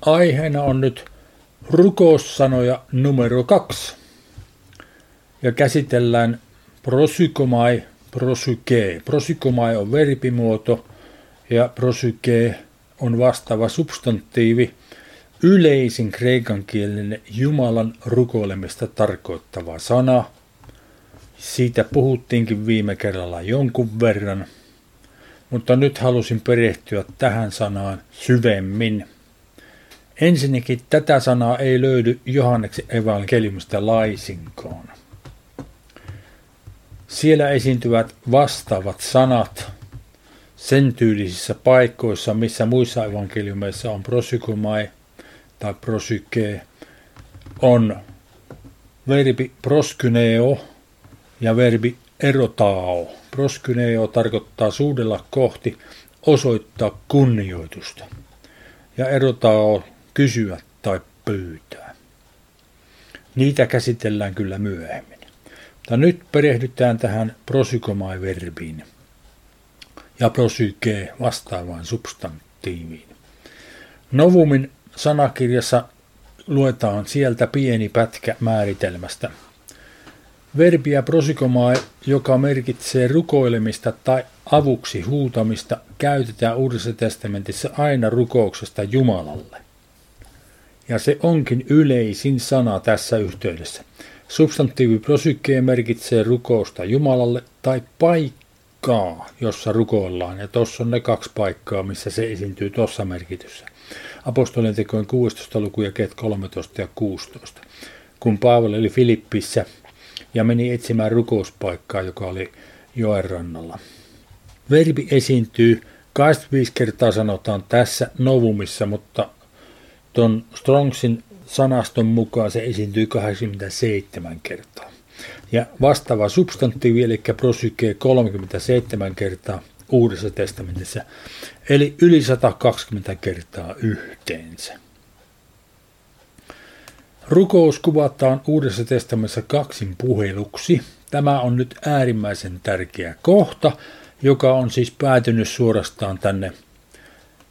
Aiheena on nyt rukoussanoja numero kaksi. Ja käsitellään prosykomai, prosyke. Prosykomai on verbimuoto ja prosyke on vastaava substantiivi, yleisin kreikankielinen Jumalan rukoilemista tarkoittava sana. Siitä puhuttiinkin viime kerralla jonkun verran, mutta nyt halusin perehtyä tähän sanaan syvemmin. Ensinnäkin tätä sanaa ei löydy Johanneksen evankeliumista laisinkaan. Siellä esiintyvät vastaavat sanat sen tyylisissä paikoissa, missä muissa evankeliumeissa on prosykomai tai prosyke, on verbi proskyneo ja verbi erotao. Proskyneo tarkoittaa suudella kohti osoittaa kunnioitusta. Ja erotao kysyä tai pyytää. Niitä käsitellään kyllä myöhemmin. Mutta nyt perehdytään tähän prosykomai-verbiin ja prosyke vastaavaan substantiiviin. Novumin sanakirjassa luetaan sieltä pieni pätkä määritelmästä. Verbiä prosikomaa, joka merkitsee rukoilemista tai avuksi huutamista, käytetään Uudessa testamentissa aina rukouksesta Jumalalle ja se onkin yleisin sana tässä yhteydessä. Substantiivi prosykkeen merkitsee rukousta Jumalalle tai paikkaa, jossa rukoillaan, ja tuossa on ne kaksi paikkaa, missä se esiintyy tuossa merkityssä. Apostolien tekojen 16. luku ja 13 ja 16. Kun Paavali oli Filippissä ja meni etsimään rukouspaikkaa, joka oli joen rannalla. Verbi esiintyy 25 kertaa sanotaan tässä novumissa, mutta Tuon Strongsin sanaston mukaan se esiintyy 87 kertaa. Ja vastaava substantiivi, eli prosyke 37 kertaa Uudessa testamentissa, eli yli 120 kertaa yhteensä. Rukous kuvataan Uudessa testamentissa kaksin puheluksi. Tämä on nyt äärimmäisen tärkeä kohta, joka on siis päätynyt suorastaan tänne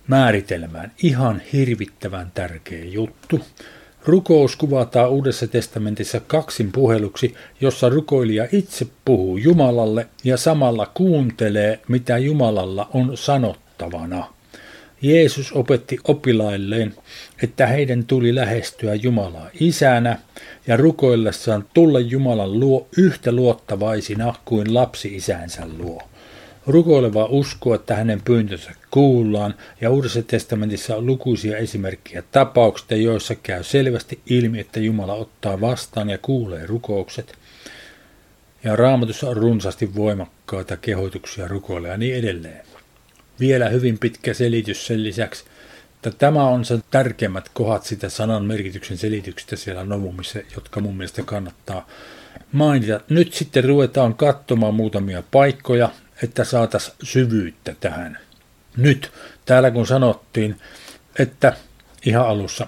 määritelmään. Ihan hirvittävän tärkeä juttu. Rukous kuvataan Uudessa testamentissa kaksin puheluksi, jossa rukoilija itse puhuu Jumalalle ja samalla kuuntelee, mitä Jumalalla on sanottavana. Jeesus opetti opilailleen, että heidän tuli lähestyä Jumalaa isänä ja rukoillessaan tulla Jumalan luo yhtä luottavaisina kuin lapsi isänsä luo. Rukoileva uskoo, että hänen pyyntönsä kuullaan, ja Uudessa testamentissa on lukuisia esimerkkejä tapauksista, joissa käy selvästi ilmi, että Jumala ottaa vastaan ja kuulee rukoukset. Ja raamatussa on runsaasti voimakkaita kehotuksia rukoilla ja niin edelleen. Vielä hyvin pitkä selitys sen lisäksi, että tämä on sen tärkeimmät kohdat sitä sanan merkityksen selityksestä siellä novumissa, jotka mun mielestä kannattaa mainita. Nyt sitten ruvetaan katsomaan muutamia paikkoja, että saataisiin syvyyttä tähän. Nyt täällä kun sanottiin, että ihan alussa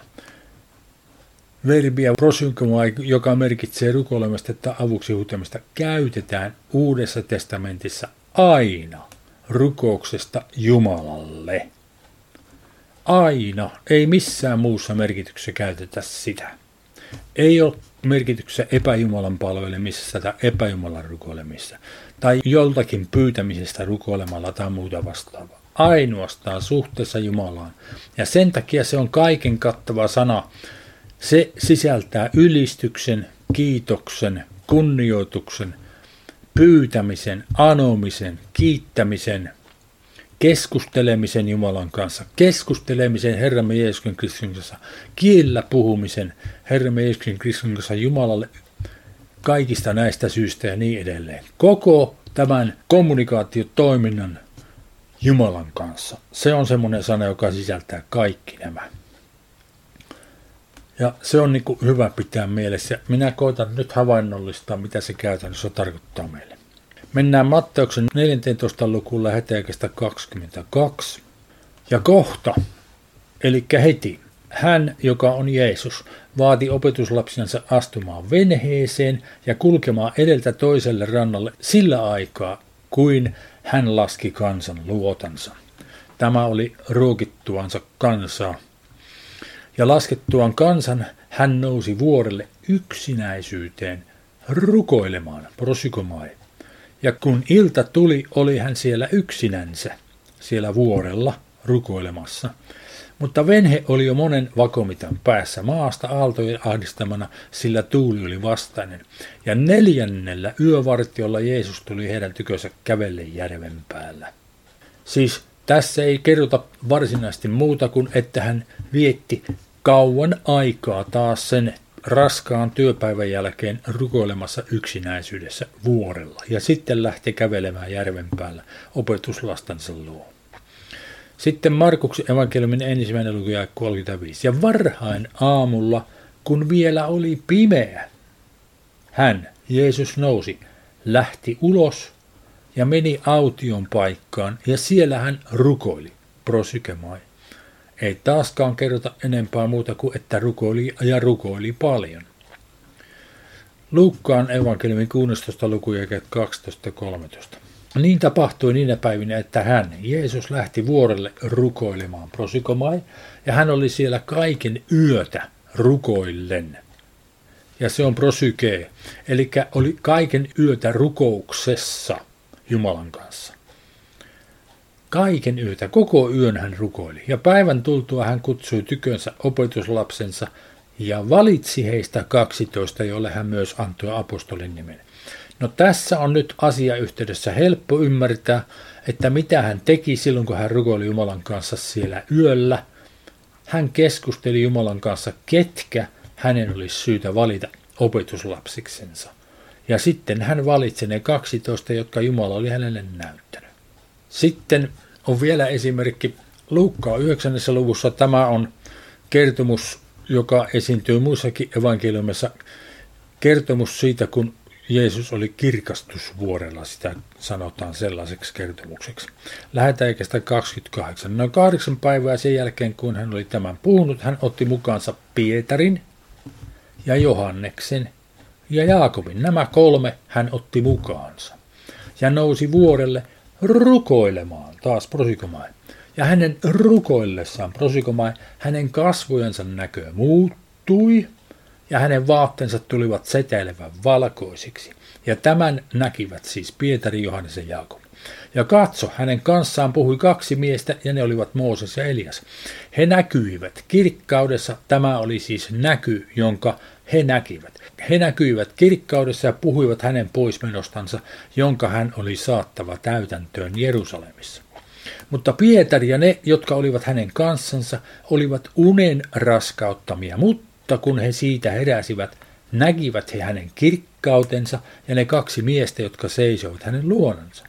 verbia prosynkomaa, joka merkitsee rukoilemista että avuksi huutamista, käytetään Uudessa testamentissa aina rukouksesta Jumalalle. Aina, ei missään muussa merkityksessä käytetä sitä. Ei ole merkityksessä epäjumalan palvelemisessa tai epäjumalan rukoilemissa tai joltakin pyytämisestä rukoilemalla tai muuta vastaavaa. Ainoastaan suhteessa Jumalaan. Ja sen takia se on kaiken kattava sana. Se sisältää ylistyksen, kiitoksen, kunnioituksen, pyytämisen, anomisen, kiittämisen, keskustelemisen Jumalan kanssa, keskustelemisen Herramme Jeesuksen Kristuksen kanssa, kiellä puhumisen Herramme Jeesuksen Kristuksen kanssa Jumalalle kaikista näistä syistä ja niin edelleen. Koko tämän kommunikaatiotoiminnan Jumalan kanssa. Se on semmoinen sana, joka sisältää kaikki nämä. Ja se on niin hyvä pitää mielessä. Minä koitan nyt havainnollistaa, mitä se käytännössä tarkoittaa meille. Mennään Matteuksen 14. lukuun läheteekestä 22. Ja kohta, eli heti, hän, joka on Jeesus, vaati opetuslapsiansa astumaan venheeseen ja kulkemaan edeltä toiselle rannalle sillä aikaa, kuin hän laski kansan luotansa. Tämä oli ruokittuansa kansaa. Ja laskettuaan kansan hän nousi vuorelle yksinäisyyteen rukoilemaan, prosykomai. Ja kun ilta tuli, oli hän siellä yksinänsä, siellä vuorella rukoilemassa. Mutta venhe oli jo monen vakomitan päässä maasta aaltojen ahdistamana, sillä tuuli oli vastainen. Ja neljännellä yövartiolla Jeesus tuli heidän tykönsä kävelle järven päällä. Siis tässä ei kerrota varsinaisesti muuta kuin, että hän vietti kauan aikaa taas sen raskaan työpäivän jälkeen rukoilemassa yksinäisyydessä vuorella ja sitten lähti kävelemään järven päällä opetuslastansa luo. Sitten Markuksen evankeliumin ensimmäinen luku 35. Ja varhain aamulla, kun vielä oli pimeä, hän, Jeesus nousi, lähti ulos ja meni aution paikkaan ja siellä hän rukoili, prosykemai. Ei taaskaan kerrota enempää muuta kuin, että rukoili ja rukoili paljon. Luukkaan evankeliumin 16. luku 12.13. Niin tapahtui niinä päivinä, että hän, Jeesus, lähti vuorelle rukoilemaan prosikomai, ja hän oli siellä kaiken yötä rukoillen. Ja se on prosyke, eli oli kaiken yötä rukouksessa Jumalan kanssa. Kaiken yötä, koko yön hän rukoili, ja päivän tultua hän kutsui tykönsä opetuslapsensa ja valitsi heistä kaksitoista, jolle hän myös antoi apostolin nimen. No tässä on nyt asiayhteydessä helppo ymmärtää, että mitä hän teki silloin, kun hän rukoili Jumalan kanssa siellä yöllä. Hän keskusteli Jumalan kanssa, ketkä hänen olisi syytä valita opetuslapsiksensa. Ja sitten hän valitsi ne 12, jotka Jumala oli hänelle näyttänyt. Sitten on vielä esimerkki Luukkaa 9. luvussa. Tämä on kertomus, joka esiintyy muissakin evankeliumissa. Kertomus siitä, kun Jeesus oli kirkastusvuorella, sitä sanotaan sellaiseksi kertomukseksi. Lähetäikästä 28. Noin kahdeksan päivää sen jälkeen, kun hän oli tämän puhunut, hän otti mukaansa Pietarin ja Johanneksen ja Jaakobin. Nämä kolme hän otti mukaansa ja nousi vuorelle rukoilemaan, taas prosikomai. Ja hänen rukoillessaan prosikomai, hänen kasvojensa näkö muuttui – ja hänen vaatteensa tulivat seteilevän valkoisiksi. Ja tämän näkivät siis Pietari, Johannes ja Jaakob. Ja katso, hänen kanssaan puhui kaksi miestä, ja ne olivat Mooses ja Elias. He näkyivät kirkkaudessa, tämä oli siis näky, jonka he näkivät. He näkyivät kirkkaudessa ja puhuivat hänen poismenostansa, jonka hän oli saattava täytäntöön Jerusalemissa. Mutta Pietari ja ne, jotka olivat hänen kanssansa, olivat unen raskauttamia, mutta mutta kun he siitä heräsivät, näkivät he hänen kirkkautensa ja ne kaksi miestä, jotka seisoivat hänen luonansa.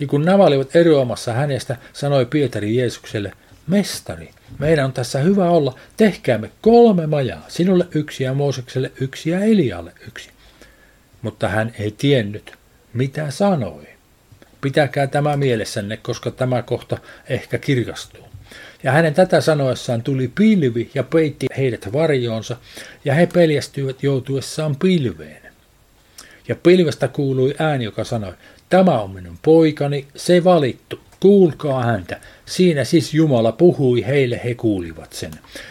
Ja kun nämä olivat eroamassa hänestä, sanoi Pietari Jeesukselle, Mestari, meidän on tässä hyvä olla, tehkäämme kolme majaa, sinulle yksi ja Moosekselle yksi ja Elialle yksi. Mutta hän ei tiennyt, mitä sanoi. Pitäkää tämä mielessänne, koska tämä kohta ehkä kirkastuu. Ja hänen tätä sanoessaan tuli pilvi ja peitti heidät varjoonsa, ja he peljästyivät joutuessaan pilveen. Ja pilvestä kuului ääni, joka sanoi, tämä on minun poikani, se valittu, kuulkaa häntä. Siinä siis Jumala puhui heille, he kuulivat sen.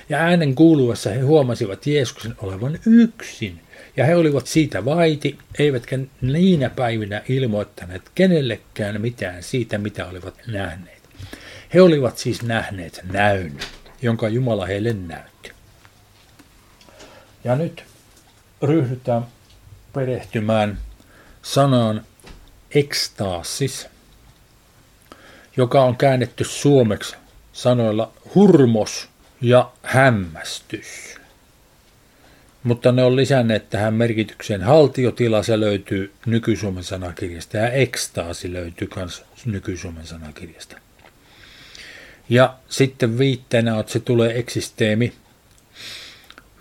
Ja äänen kuuluessa he huomasivat Jeesuksen olevan yksin. Ja he olivat siitä vaiti, eivätkä niinä päivinä ilmoittaneet kenellekään mitään siitä, mitä olivat nähneet. He olivat siis nähneet näyn, jonka Jumala heille näytti. Ja nyt ryhdytään perehtymään sanaan ekstaasis, joka on käännetty suomeksi sanoilla hurmos ja hämmästys. Mutta ne on lisänneet tähän merkitykseen haltiotila, se löytyy nykysuomen sanakirjasta ja ekstaasi löytyy myös nykysuomen sanakirjasta. Ja sitten viitteenä on, että se tulee eksisteemi.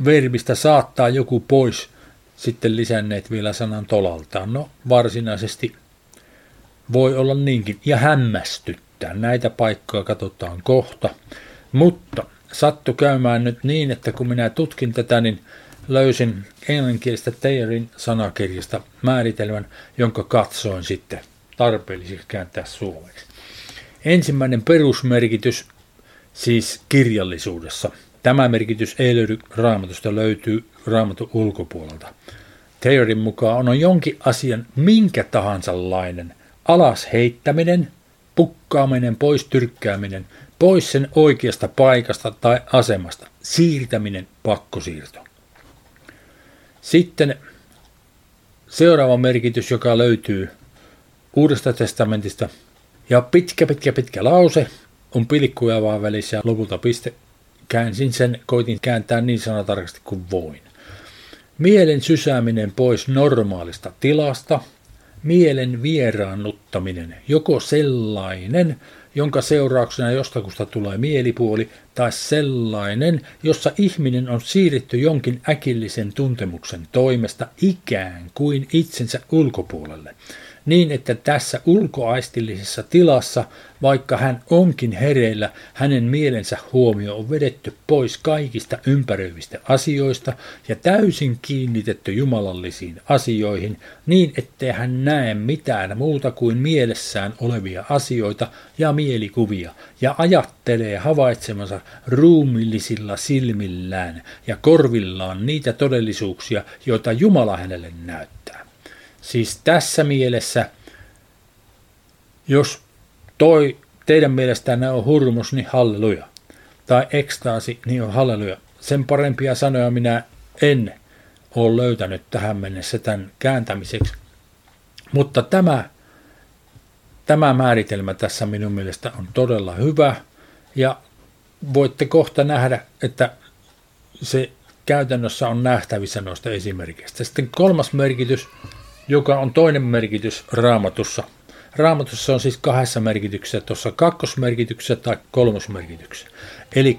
Verbistä saattaa joku pois, sitten lisänneet vielä sanan tolaltaan. No varsinaisesti voi olla niinkin. Ja hämmästyttää. Näitä paikkoja katsotaan kohta. Mutta sattu käymään nyt niin, että kun minä tutkin tätä, niin löysin englanninkielistä Taylorin sanakirjasta määritelmän, jonka katsoin sitten tarpeelliseksi kääntää suomeksi. Ensimmäinen perusmerkitys siis kirjallisuudessa Tämä merkitys ei löydy raamatusta, löytyy raamatun ulkopuolelta. Taylorin mukaan on jonkin asian minkä tahansa lainen alas heittäminen, pukkaaminen, pois tyrkkääminen, pois sen oikeasta paikasta tai asemasta, siirtäminen, pakkosiirto. Sitten seuraava merkitys, joka löytyy Uudesta testamentista, ja pitkä, pitkä, pitkä lause, on pilkkuja vaan välissä ja lopulta piste. Käänsin sen, koitin kääntää niin sanatarkasti kuin voin. Mielen sysääminen pois normaalista tilasta, mielen vieraannuttaminen, joko sellainen, jonka seurauksena jostakusta tulee mielipuoli, tai sellainen, jossa ihminen on siirretty jonkin äkillisen tuntemuksen toimesta ikään kuin itsensä ulkopuolelle niin että tässä ulkoaistillisessa tilassa, vaikka hän onkin hereillä, hänen mielensä huomio on vedetty pois kaikista ympäröivistä asioista ja täysin kiinnitetty jumalallisiin asioihin, niin ettei hän näe mitään muuta kuin mielessään olevia asioita ja mielikuvia, ja ajattelee havaitsemansa ruumillisilla silmillään ja korvillaan niitä todellisuuksia, joita Jumala hänelle näyttää. Siis tässä mielessä, jos toi teidän mielestänne on hurmus, niin halleluja. Tai ekstaasi, niin on halleluja. Sen parempia sanoja minä en ole löytänyt tähän mennessä tämän kääntämiseksi. Mutta tämä, tämä määritelmä tässä minun mielestä on todella hyvä. Ja voitte kohta nähdä, että se käytännössä on nähtävissä noista esimerkkeistä. Sitten kolmas merkitys joka on toinen merkitys raamatussa. Raamatussa on siis kahdessa merkityksessä, tuossa kakkosmerkityksessä tai kolmosmerkityksessä. Eli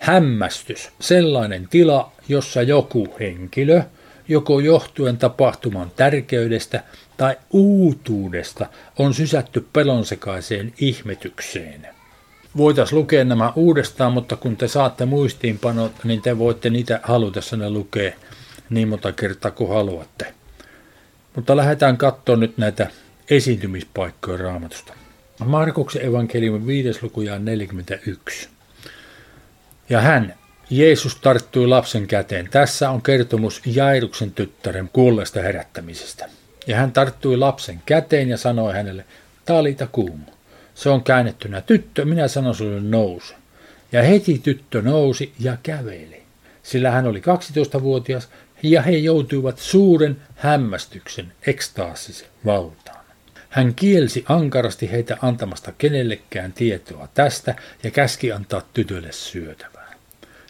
hämmästys, sellainen tila, jossa joku henkilö, joko johtuen tapahtuman tärkeydestä tai uutuudesta, on sysätty pelonsekaiseen ihmetykseen. Voitaisiin lukea nämä uudestaan, mutta kun te saatte muistiinpanot, niin te voitte niitä halutessanne lukea niin monta kertaa kuin haluatte. Mutta lähdetään katsomaan nyt näitä esiintymispaikkoja raamatusta. Markuksen evankeliumin 5. luku ja 41. Ja hän, Jeesus tarttui lapsen käteen. Tässä on kertomus Jairuksen tyttären kuolleesta herättämisestä. Ja hän tarttui lapsen käteen ja sanoi hänelle, Talita kuumu. Se on käännettynä tyttö, minä sanon sinulle nousu. Ja heti tyttö nousi ja käveli. Sillä hän oli 12-vuotias ja he joutuivat suuren hämmästyksen ekstaasisen valtaan. Hän kielsi ankarasti heitä antamasta kenellekään tietoa tästä ja käski antaa tytölle syötävää.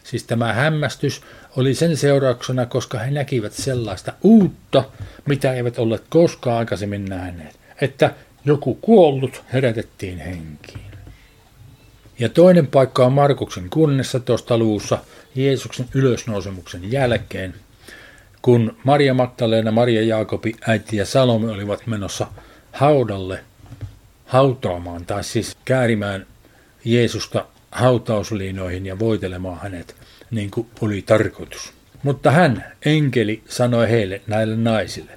Siis tämä hämmästys oli sen seurauksena, koska he näkivät sellaista uutta, mitä eivät olleet koskaan aikaisemmin nähneet, että joku kuollut herätettiin henkiin. Ja toinen paikka on Markuksen kunnessa tuosta luussa Jeesuksen ylösnousemuksen jälkeen, kun Maria Magdalena, Maria Jaakobi, äiti ja Salome olivat menossa haudalle hautaamaan, tai siis käärimään Jeesusta hautausliinoihin ja voitelemaan hänet, niin kuin oli tarkoitus. Mutta hän, enkeli, sanoi heille, näille naisille,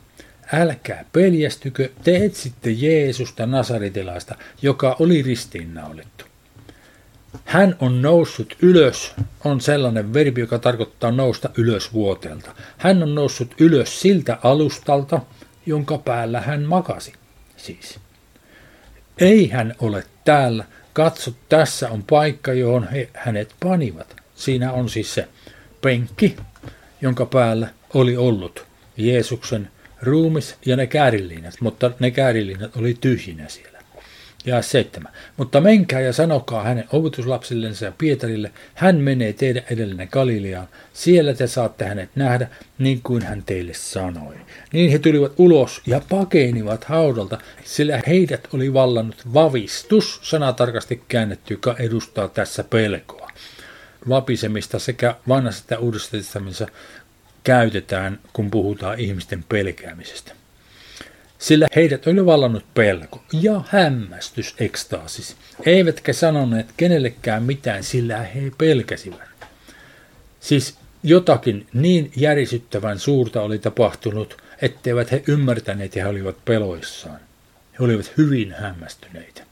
älkää peljästykö, te etsitte Jeesusta Nasaritilaista, joka oli ristiinnaulittu. Hän on noussut ylös on sellainen verbi, joka tarkoittaa nousta ylös vuoteelta. Hän on noussut ylös siltä alustalta, jonka päällä hän makasi. Siis. Ei hän ole täällä. Katso, tässä on paikka, johon he hänet panivat. Siinä on siis se penkki, jonka päällä oli ollut Jeesuksen ruumis ja ne käärilliinat, mutta ne käärilliinat oli tyhjinä siellä. Ja seitsemän. Mutta menkää ja sanokaa hänen opetuslapsillensa ja Pietarille, hän menee teidän edellinen Galileaan. Siellä te saatte hänet nähdä, niin kuin hän teille sanoi. Niin he tulivat ulos ja pakenivat haudalta, sillä heidät oli vallannut vavistus, sana tarkasti käännetty, joka edustaa tässä pelkoa. Vapisemista sekä vanhassa että uudessa käytetään, kun puhutaan ihmisten pelkäämisestä sillä heidät oli vallannut pelko ja hämmästys ekstaasis. Eivätkä sanoneet kenellekään mitään, sillä he pelkäsivät. Siis jotakin niin järisyttävän suurta oli tapahtunut, etteivät he ymmärtäneet ja he olivat peloissaan. He olivat hyvin hämmästyneitä.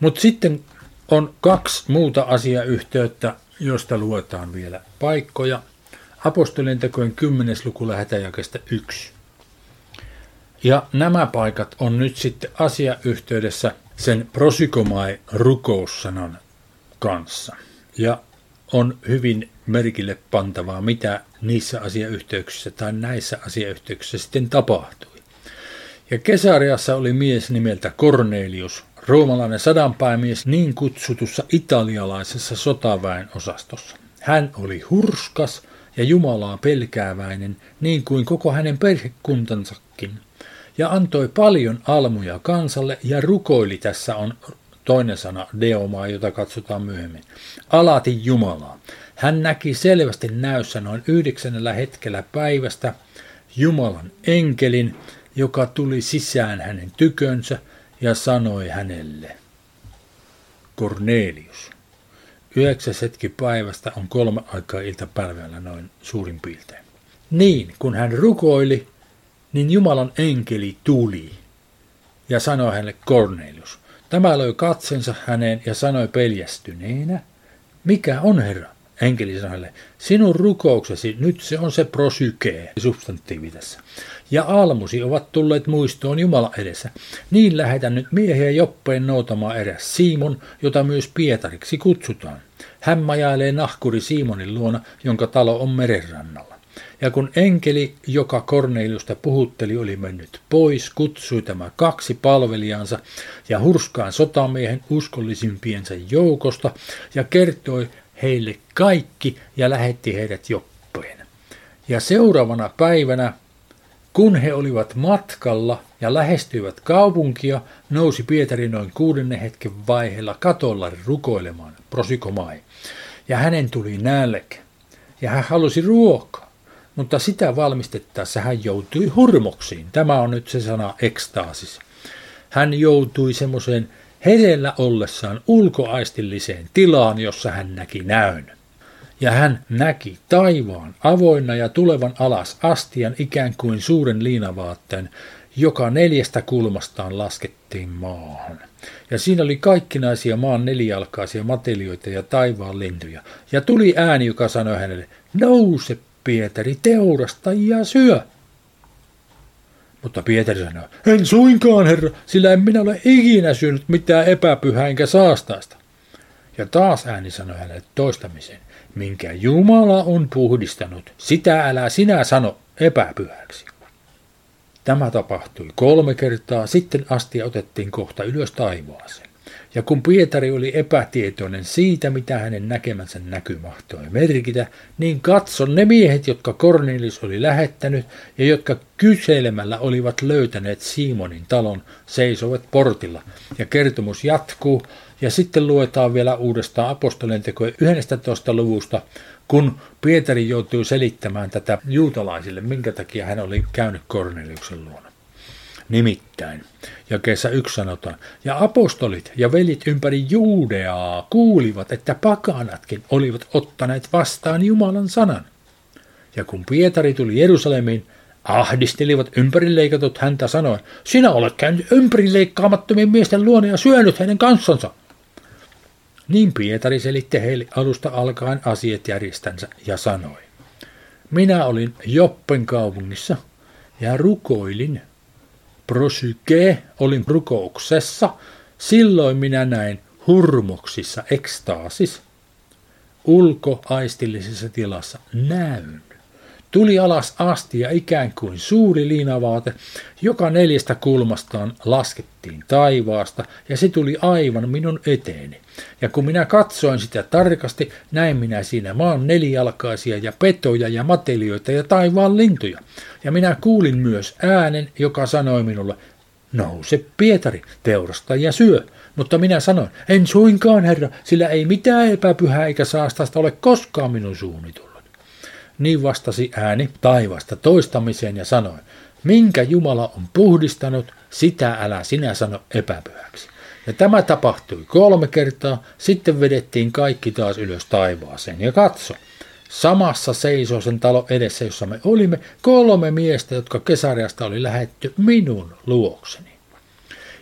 Mutta sitten on kaksi muuta asiayhteyttä, josta luetaan vielä paikkoja. Apostolien tekojen 10. luku lähetäjäkestä 1. Ja nämä paikat on nyt sitten asiayhteydessä sen prosykomai rukoussanan kanssa. Ja on hyvin merkille pantavaa, mitä niissä asiayhteyksissä tai näissä asiayhteyksissä sitten tapahtui. Ja Kesariassa oli mies nimeltä Cornelius, roomalainen sadanpäämies niin kutsutussa italialaisessa sotaväen osastossa. Hän oli hurskas ja Jumalaa pelkääväinen, niin kuin koko hänen perhekuntansakin, ja antoi paljon almuja kansalle ja rukoili, tässä on toinen sana, deomaa, jota katsotaan myöhemmin, alati Jumalaa. Hän näki selvästi näyssä noin yhdeksännellä hetkellä päivästä Jumalan enkelin, joka tuli sisään hänen tykönsä ja sanoi hänelle, Cornelius. Yhdeksäs hetki päivästä on kolme aikaa iltapäivällä noin suurin piirtein. Niin, kun hän rukoili, niin Jumalan enkeli tuli ja sanoi hänelle Cornelius. Tämä löi katsensa häneen ja sanoi peljästyneenä, mikä on Herra? Enkeli sanoi hänelle, sinun rukouksesi, nyt se on se prosykee, substantiivi tässä. Ja almusi ovat tulleet muistoon Jumala edessä. Niin lähetän nyt miehiä Joppeen noutamaan eräs Simon, jota myös Pietariksi kutsutaan. Hän majailee nahkuri Simonin luona, jonka talo on merenrannalla. Ja kun enkeli, joka Korneliusta puhutteli, oli mennyt pois, kutsui tämä kaksi palvelijansa ja hurskaan sotamiehen uskollisimpiensa joukosta ja kertoi heille kaikki ja lähetti heidät Joppeen. Ja seuraavana päivänä, kun he olivat matkalla ja lähestyivät kaupunkia, nousi Pietari noin kuudennen hetken vaiheella katolla rukoilemaan, prosikomai. Ja hänen tuli nälkä, ja hän halusi ruokaa, mutta sitä valmistettaessa hän joutui hurmoksiin. Tämä on nyt se sana ekstaasis. Hän joutui semmoiseen hereillä ollessaan ulkoaistilliseen tilaan, jossa hän näki näyn. Ja hän näki taivaan avoinna ja tulevan alas astian ikään kuin suuren liinavaatteen, joka neljästä kulmastaan laskettiin maahan. Ja siinä oli kaikkinaisia maan nelijalkaisia matelioita ja taivaan lintuja. Ja tuli ääni, joka sanoi hänelle, nouse Pietari, teurasta ja syö. Mutta Pietari sanoi, en suinkaan herra, sillä en minä ole ikinä syönyt mitään epäpyhää enkä saastaista. Ja taas ääni sanoi hänelle toistamiseen, minkä Jumala on puhdistanut, sitä älä sinä sano epäpyhäksi. Tämä tapahtui kolme kertaa, sitten astia otettiin kohta ylös taivaaseen. Ja kun Pietari oli epätietoinen siitä, mitä hänen näkemänsä näky mahtoi merkitä, niin katson ne miehet, jotka Cornelius oli lähettänyt ja jotka kyselemällä olivat löytäneet Simonin talon, seisovat portilla. Ja kertomus jatkuu, ja sitten luetaan vielä uudestaan apostolien tekojen 11. luvusta, kun Pietari joutui selittämään tätä juutalaisille, minkä takia hän oli käynyt Korneliuksen luona. Nimittäin, ja kesä yksi sanotaan, ja apostolit ja velit ympäri Juudeaa kuulivat, että pakanatkin olivat ottaneet vastaan Jumalan sanan. Ja kun Pietari tuli Jerusalemiin, ahdistelivat ympärileikatut häntä sanoen, sinä olet käynyt ympärileikkaamattomien miesten luona ja syönyt heidän kanssansa. Niin Pietari selitti heille alusta alkaen asiat järjestänsä ja sanoi, minä olin Joppen kaupungissa ja rukoilin. Prosyke olin rukouksessa, silloin minä näin hurmoksissa ekstaasis, ulkoaistillisessa tilassa näyn. Tuli alas asti ja ikään kuin suuri liinavaate, joka neljästä kulmastaan laskettiin taivaasta, ja se tuli aivan minun eteeni. Ja kun minä katsoin sitä tarkasti, näin minä siinä maan nelijalkaisia ja petoja ja matelioita ja taivaan lintuja. Ja minä kuulin myös äänen, joka sanoi minulle, nouse Pietari, teurasta ja syö. Mutta minä sanoin, en suinkaan herra, sillä ei mitään epäpyhää eikä saastasta ole koskaan minun suuni niin vastasi ääni taivasta toistamiseen ja sanoi, minkä Jumala on puhdistanut, sitä älä sinä sano epäpyhäksi. Ja tämä tapahtui kolme kertaa, sitten vedettiin kaikki taas ylös taivaaseen. Ja katso, samassa seisoo sen talo edessä, jossa me olimme, kolme miestä, jotka kesäriasta oli lähetty minun luokseni.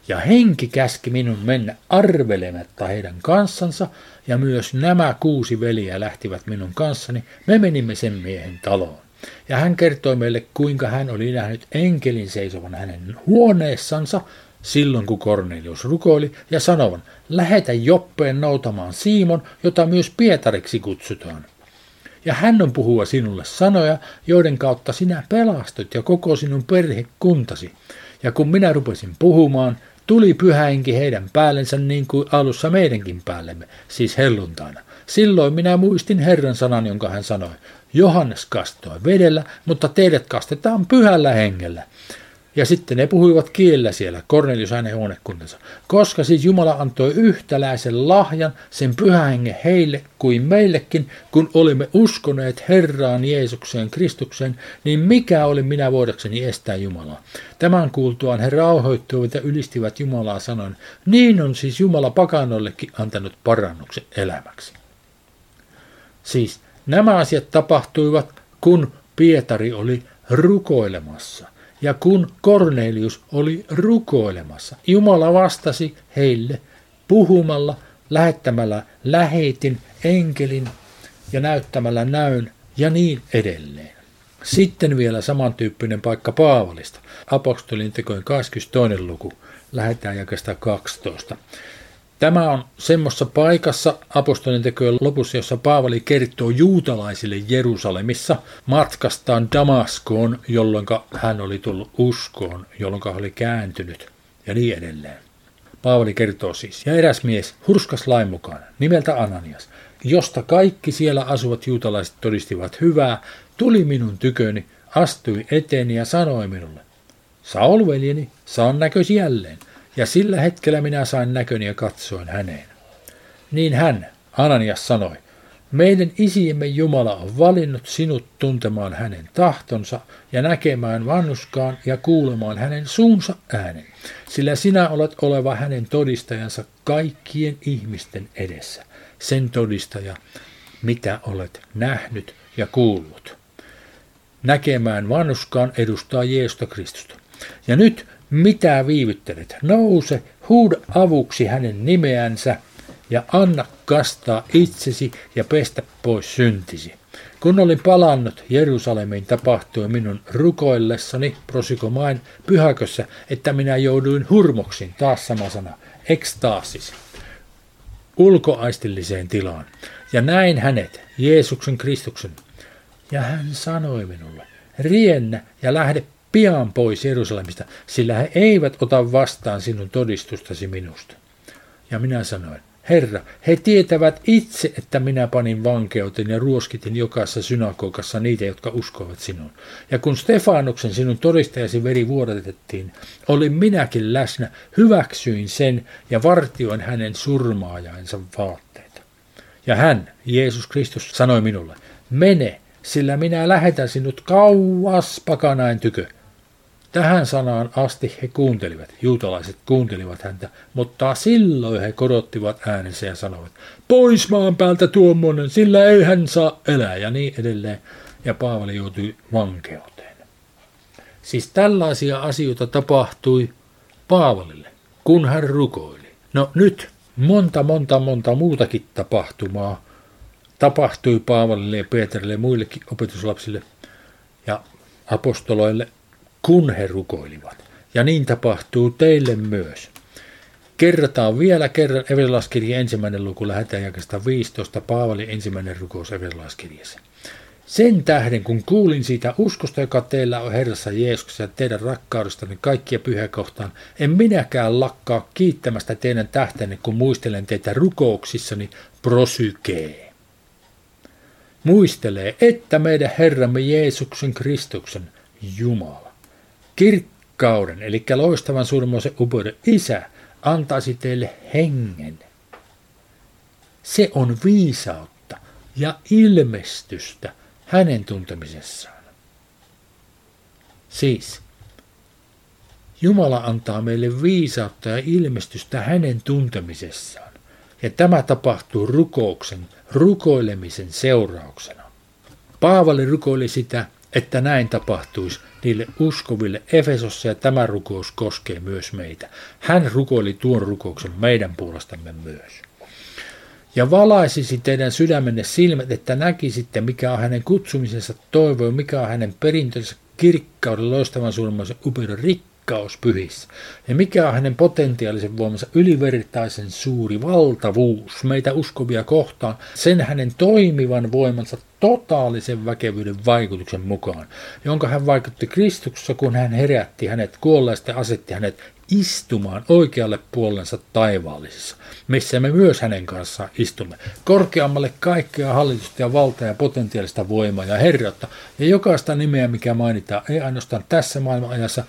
Ja henki käski minun mennä arvelematta heidän kanssansa, ja myös nämä kuusi veliä lähtivät minun kanssani. Me menimme sen miehen taloon. Ja hän kertoi meille, kuinka hän oli nähnyt enkelin seisovan hänen huoneessansa silloin, kun Kornelius rukoili, ja sanovan, lähetä Joppeen noutamaan Siimon, jota myös Pietariksi kutsutaan. Ja hän on puhua sinulle sanoja, joiden kautta sinä pelastut ja koko sinun perhekuntasi. Ja kun minä rupesin puhumaan, tuli pyhäinki heidän päällensä niin kuin alussa meidänkin päällemme, siis helluntaina. Silloin minä muistin Herran sanan, jonka hän sanoi. Johannes kastoi vedellä, mutta teidät kastetaan pyhällä hengellä. Ja sitten ne puhuivat kiellä siellä, Kornelius hänen huonekuntansa. Koska siis Jumala antoi yhtäläisen lahjan, sen pyhähengen heille kuin meillekin, kun olimme uskoneet Herraan Jeesukseen Kristukseen, niin mikä oli minä voidakseni estää Jumalaa? Tämän kuultuaan he rauhoittuivat ja ylistivät Jumalaa sanoen, niin on siis Jumala pakanoillekin antanut parannuksen elämäksi. Siis nämä asiat tapahtuivat, kun Pietari oli rukoilemassa. Ja kun Kornelius oli rukoilemassa, Jumala vastasi heille puhumalla, lähettämällä lähetin, enkelin ja näyttämällä näyn ja niin edelleen. Sitten vielä samantyyppinen paikka Paavalista. Apostolin tekojen 22. luku, lähetään jakesta 12. Tämä on semmoisessa paikassa apostolien tekojen lopussa, jossa Paavali kertoo juutalaisille Jerusalemissa matkastaan Damaskoon, jolloin hän oli tullut uskoon, jolloin hän oli kääntynyt ja niin edelleen. Paavali kertoo siis, ja eräs mies, hurskas lain mukaan, nimeltä Ananias, josta kaikki siellä asuvat juutalaiset todistivat hyvää, tuli minun tyköni, astui eteeni ja sanoi minulle, Saul veljeni, saan näkösi jälleen – ja sillä hetkellä minä sain näköni ja katsoin häneen. Niin hän, Ananias sanoi, meidän isiemme Jumala on valinnut sinut tuntemaan hänen tahtonsa ja näkemään vannuskaan ja kuulemaan hänen suunsa äänen, sillä sinä olet oleva hänen todistajansa kaikkien ihmisten edessä, sen todistaja, mitä olet nähnyt ja kuullut. Näkemään vannuskaan edustaa Jeesusta Kristusta. Ja nyt mitä viivyttelet? Nouse, huuda avuksi hänen nimeänsä ja anna kastaa itsesi ja pestä pois syntisi. Kun olin palannut Jerusalemiin, tapahtui minun rukoillessani prosikomain pyhäkössä, että minä jouduin hurmoksin, taas sama sana, ekstaasis, ulkoaistilliseen tilaan. Ja näin hänet, Jeesuksen Kristuksen. Ja hän sanoi minulle, riennä ja lähde pian pois Jerusalemista, sillä he eivät ota vastaan sinun todistustasi minusta. Ja minä sanoin, Herra, he tietävät itse, että minä panin vankeuteen ja ruoskitin jokaisessa synagogassa niitä, jotka uskovat sinun. Ja kun Stefanuksen sinun todistajasi veri vuodatettiin, olin minäkin läsnä, hyväksyin sen ja vartioin hänen surmaajainsa vaatteita. Ja hän, Jeesus Kristus, sanoi minulle, mene, sillä minä lähetän sinut kauas pakanain tykö, Tähän sanaan asti he kuuntelivat, juutalaiset kuuntelivat häntä, mutta silloin he korottivat äänensä ja sanoivat, pois maan päältä tuommoinen, sillä ei hän saa elää ja niin edelleen. Ja Paavali joutui vankeuteen. Siis tällaisia asioita tapahtui Paavalille, kun hän rukoili. No nyt monta, monta, monta muutakin tapahtumaa tapahtui Paavalille ja Peterille ja muillekin opetuslapsille ja apostoloille kun he rukoilivat. Ja niin tapahtuu teille myös. Kerrataan vielä kerran Everlaskirja ensimmäinen luku lähetään jakasta 15, Paavali ensimmäinen rukous Everlaskirjassa. Sen tähden, kun kuulin siitä uskosta, joka teillä on Herrassa Jeesuksessa ja teidän rakkaudestanne kaikkia pyhäkohtaan, en minäkään lakkaa kiittämästä teidän tähtenne, kun muistelen teitä rukouksissani prosykee. Muistelee, että meidän Herramme Jeesuksen Kristuksen Jumala kirkkauden, eli loistavan suurimmoisen upeuden isä, antaisi teille hengen. Se on viisautta ja ilmestystä hänen tuntemisessaan. Siis, Jumala antaa meille viisautta ja ilmestystä hänen tuntemisessaan. Ja tämä tapahtuu rukouksen, rukoilemisen seurauksena. Paavali rukoili sitä, että näin tapahtuisi niille uskoville Efesossa ja tämä rukous koskee myös meitä. Hän rukoili tuon rukouksen meidän puolestamme myös. Ja valaisisi teidän sydämenne silmät, että näkisitte, mikä on hänen kutsumisensa toivo, mikä on hänen perintönsä kirkkauden, loistavan suurimmaisen upeuden rikkaus pyhissä. Ja mikä on hänen potentiaalisen voimansa ylivertaisen suuri valtavuus meitä uskovia kohtaan, sen hänen toimivan voimansa totaalisen väkevyyden vaikutuksen mukaan, jonka hän vaikutti Kristuksessa, kun hän herätti hänet kuolleista ja asetti hänet istumaan oikealle puolensa taivaallisissa, missä me myös hänen kanssaan istumme, korkeammalle kaikkea hallitusta ja valtaa ja potentiaalista voimaa ja herrautta, ja jokaista nimeä, mikä mainitaan, ei ainoastaan tässä maailmanajassa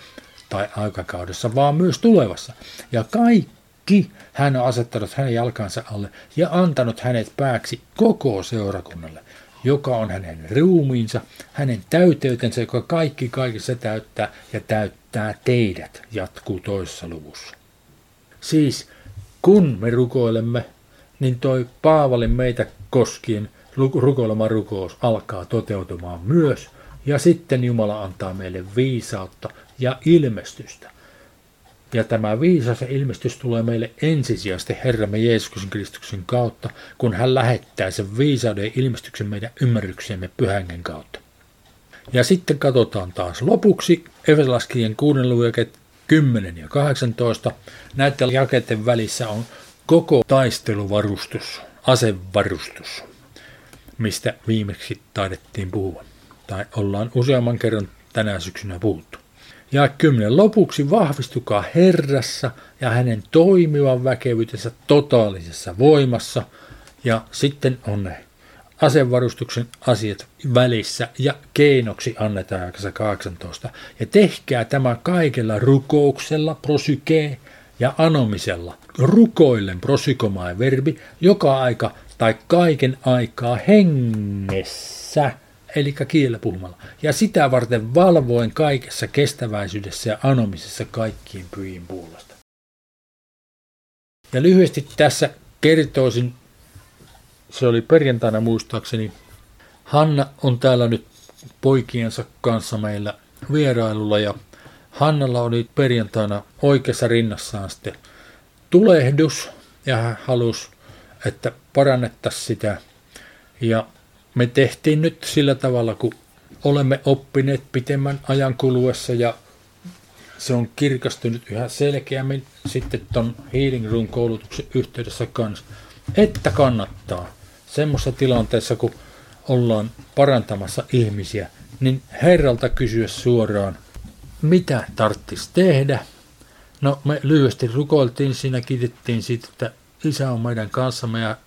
tai aikakaudessa, vaan myös tulevassa. Ja kaikki hän on asettanut hänen jalkansa alle ja antanut hänet pääksi koko seurakunnalle joka on hänen ruumiinsa, hänen täyteytensä, joka kaikki kaikessa täyttää ja täyttää teidät, jatkuu toisessa luvussa. Siis kun me rukoilemme, niin toi Paavalin meitä koskien rukoilema rukous alkaa toteutumaan myös, ja sitten Jumala antaa meille viisautta ja ilmestystä. Ja tämä viisas ja ilmestys tulee meille ensisijaisesti Herramme Jeesuksen Kristuksen kautta, kun hän lähettää sen viisauden ja ilmestyksen meidän ymmärryksemme pyhängen kautta. Ja sitten katsotaan taas lopuksi Efesolaskien 6. jaket 10 ja 18. Näiden jakeiden välissä on koko taisteluvarustus, asevarustus, mistä viimeksi taidettiin puhua. Tai ollaan useamman kerran tänä syksynä puhuttu. Ja kymmenen lopuksi vahvistukaa Herrassa ja hänen toimivan väkevyytensä totaalisessa voimassa. Ja sitten on ne asevarustuksen asiat välissä ja keinoksi annetaan jakassa 18. Ja tehkää tämä kaikella rukouksella, prosykee ja anomisella. Rukoillen prosykomae verbi joka aika tai kaiken aikaa hengessä eli kielellä puhumalla, ja sitä varten valvoen kaikessa kestäväisyydessä ja anomisessa kaikkien pyhiin puolesta. Ja lyhyesti tässä kertoisin, se oli perjantaina muistaakseni, Hanna on täällä nyt poikiensa kanssa meillä vierailulla ja Hannalla oli perjantaina oikeassa rinnassaan sitten tulehdus ja hän halusi, että parannettaisiin sitä. Ja me tehtiin nyt sillä tavalla, kun olemme oppineet pitemmän ajan kuluessa ja se on kirkastunut yhä selkeämmin sitten ton Healing Room koulutuksen yhteydessä kanssa, että kannattaa semmoisessa tilanteessa, kun ollaan parantamassa ihmisiä, niin Herralta kysyä suoraan, mitä tarvitsisi tehdä. No me lyhyesti rukoiltiin siinä, kiitettiin siitä, että Isä on meidän kanssamme ja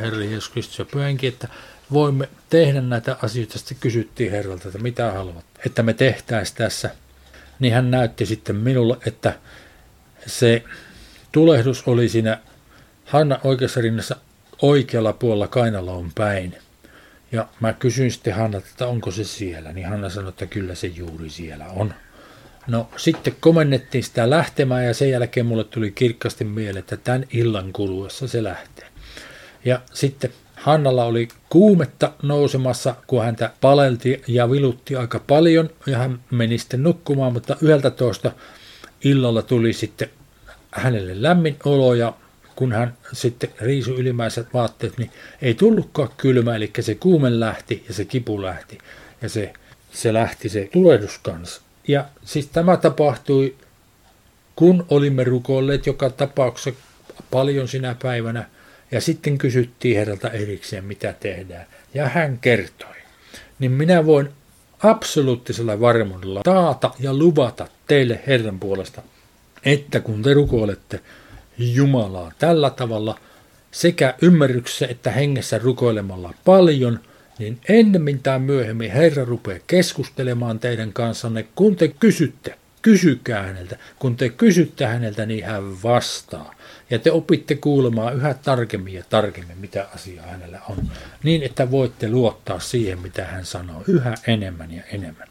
Herra Jeesus Kristus ja Pyhänkin, että voimme tehdä näitä asioita. Sitten kysyttiin Herralta, että mitä haluat, että me tehtäisiin tässä. Niin hän näytti sitten minulle, että se tulehdus oli siinä Hanna oikeassa rinnassa oikealla puolella kainaloon päin. Ja mä kysyin sitten Hanna, että onko se siellä, niin Hanna sanoi, että kyllä se juuri siellä on. No sitten komennettiin sitä lähtemään ja sen jälkeen mulle tuli kirkkaasti mieleen, että tämän illan kuluessa se lähtee. Ja sitten Hannalla oli kuumetta nousemassa, kun häntä palelti ja vilutti aika paljon ja hän meni sitten nukkumaan, mutta yhdeltä toista illalla tuli sitten hänelle lämmin olo ja kun hän sitten riisui ylimmäiset vaatteet, niin ei tullutkaan kylmä, eli se kuume lähti ja se kipu lähti ja se, se lähti se tulehdus kanssa. Ja siis tämä tapahtui, kun olimme rukoilleet joka tapauksessa paljon sinä päivänä – ja sitten kysyttiin herralta erikseen, mitä tehdään. Ja hän kertoi. Niin minä voin absoluuttisella varmuudella taata ja luvata teille Herran puolesta, että kun te rukoilette Jumalaa tällä tavalla, sekä ymmärryksessä että hengessä rukoilemalla paljon, niin ennemmin tai myöhemmin Herra rupeaa keskustelemaan teidän kanssanne, kun te kysytte. Kysykää häneltä. Kun te kysytte häneltä, niin hän vastaa. Ja te opitte kuulemaan yhä tarkemmin ja tarkemmin, mitä asiaa hänellä on, niin että voitte luottaa siihen, mitä hän sanoo, yhä enemmän ja enemmän.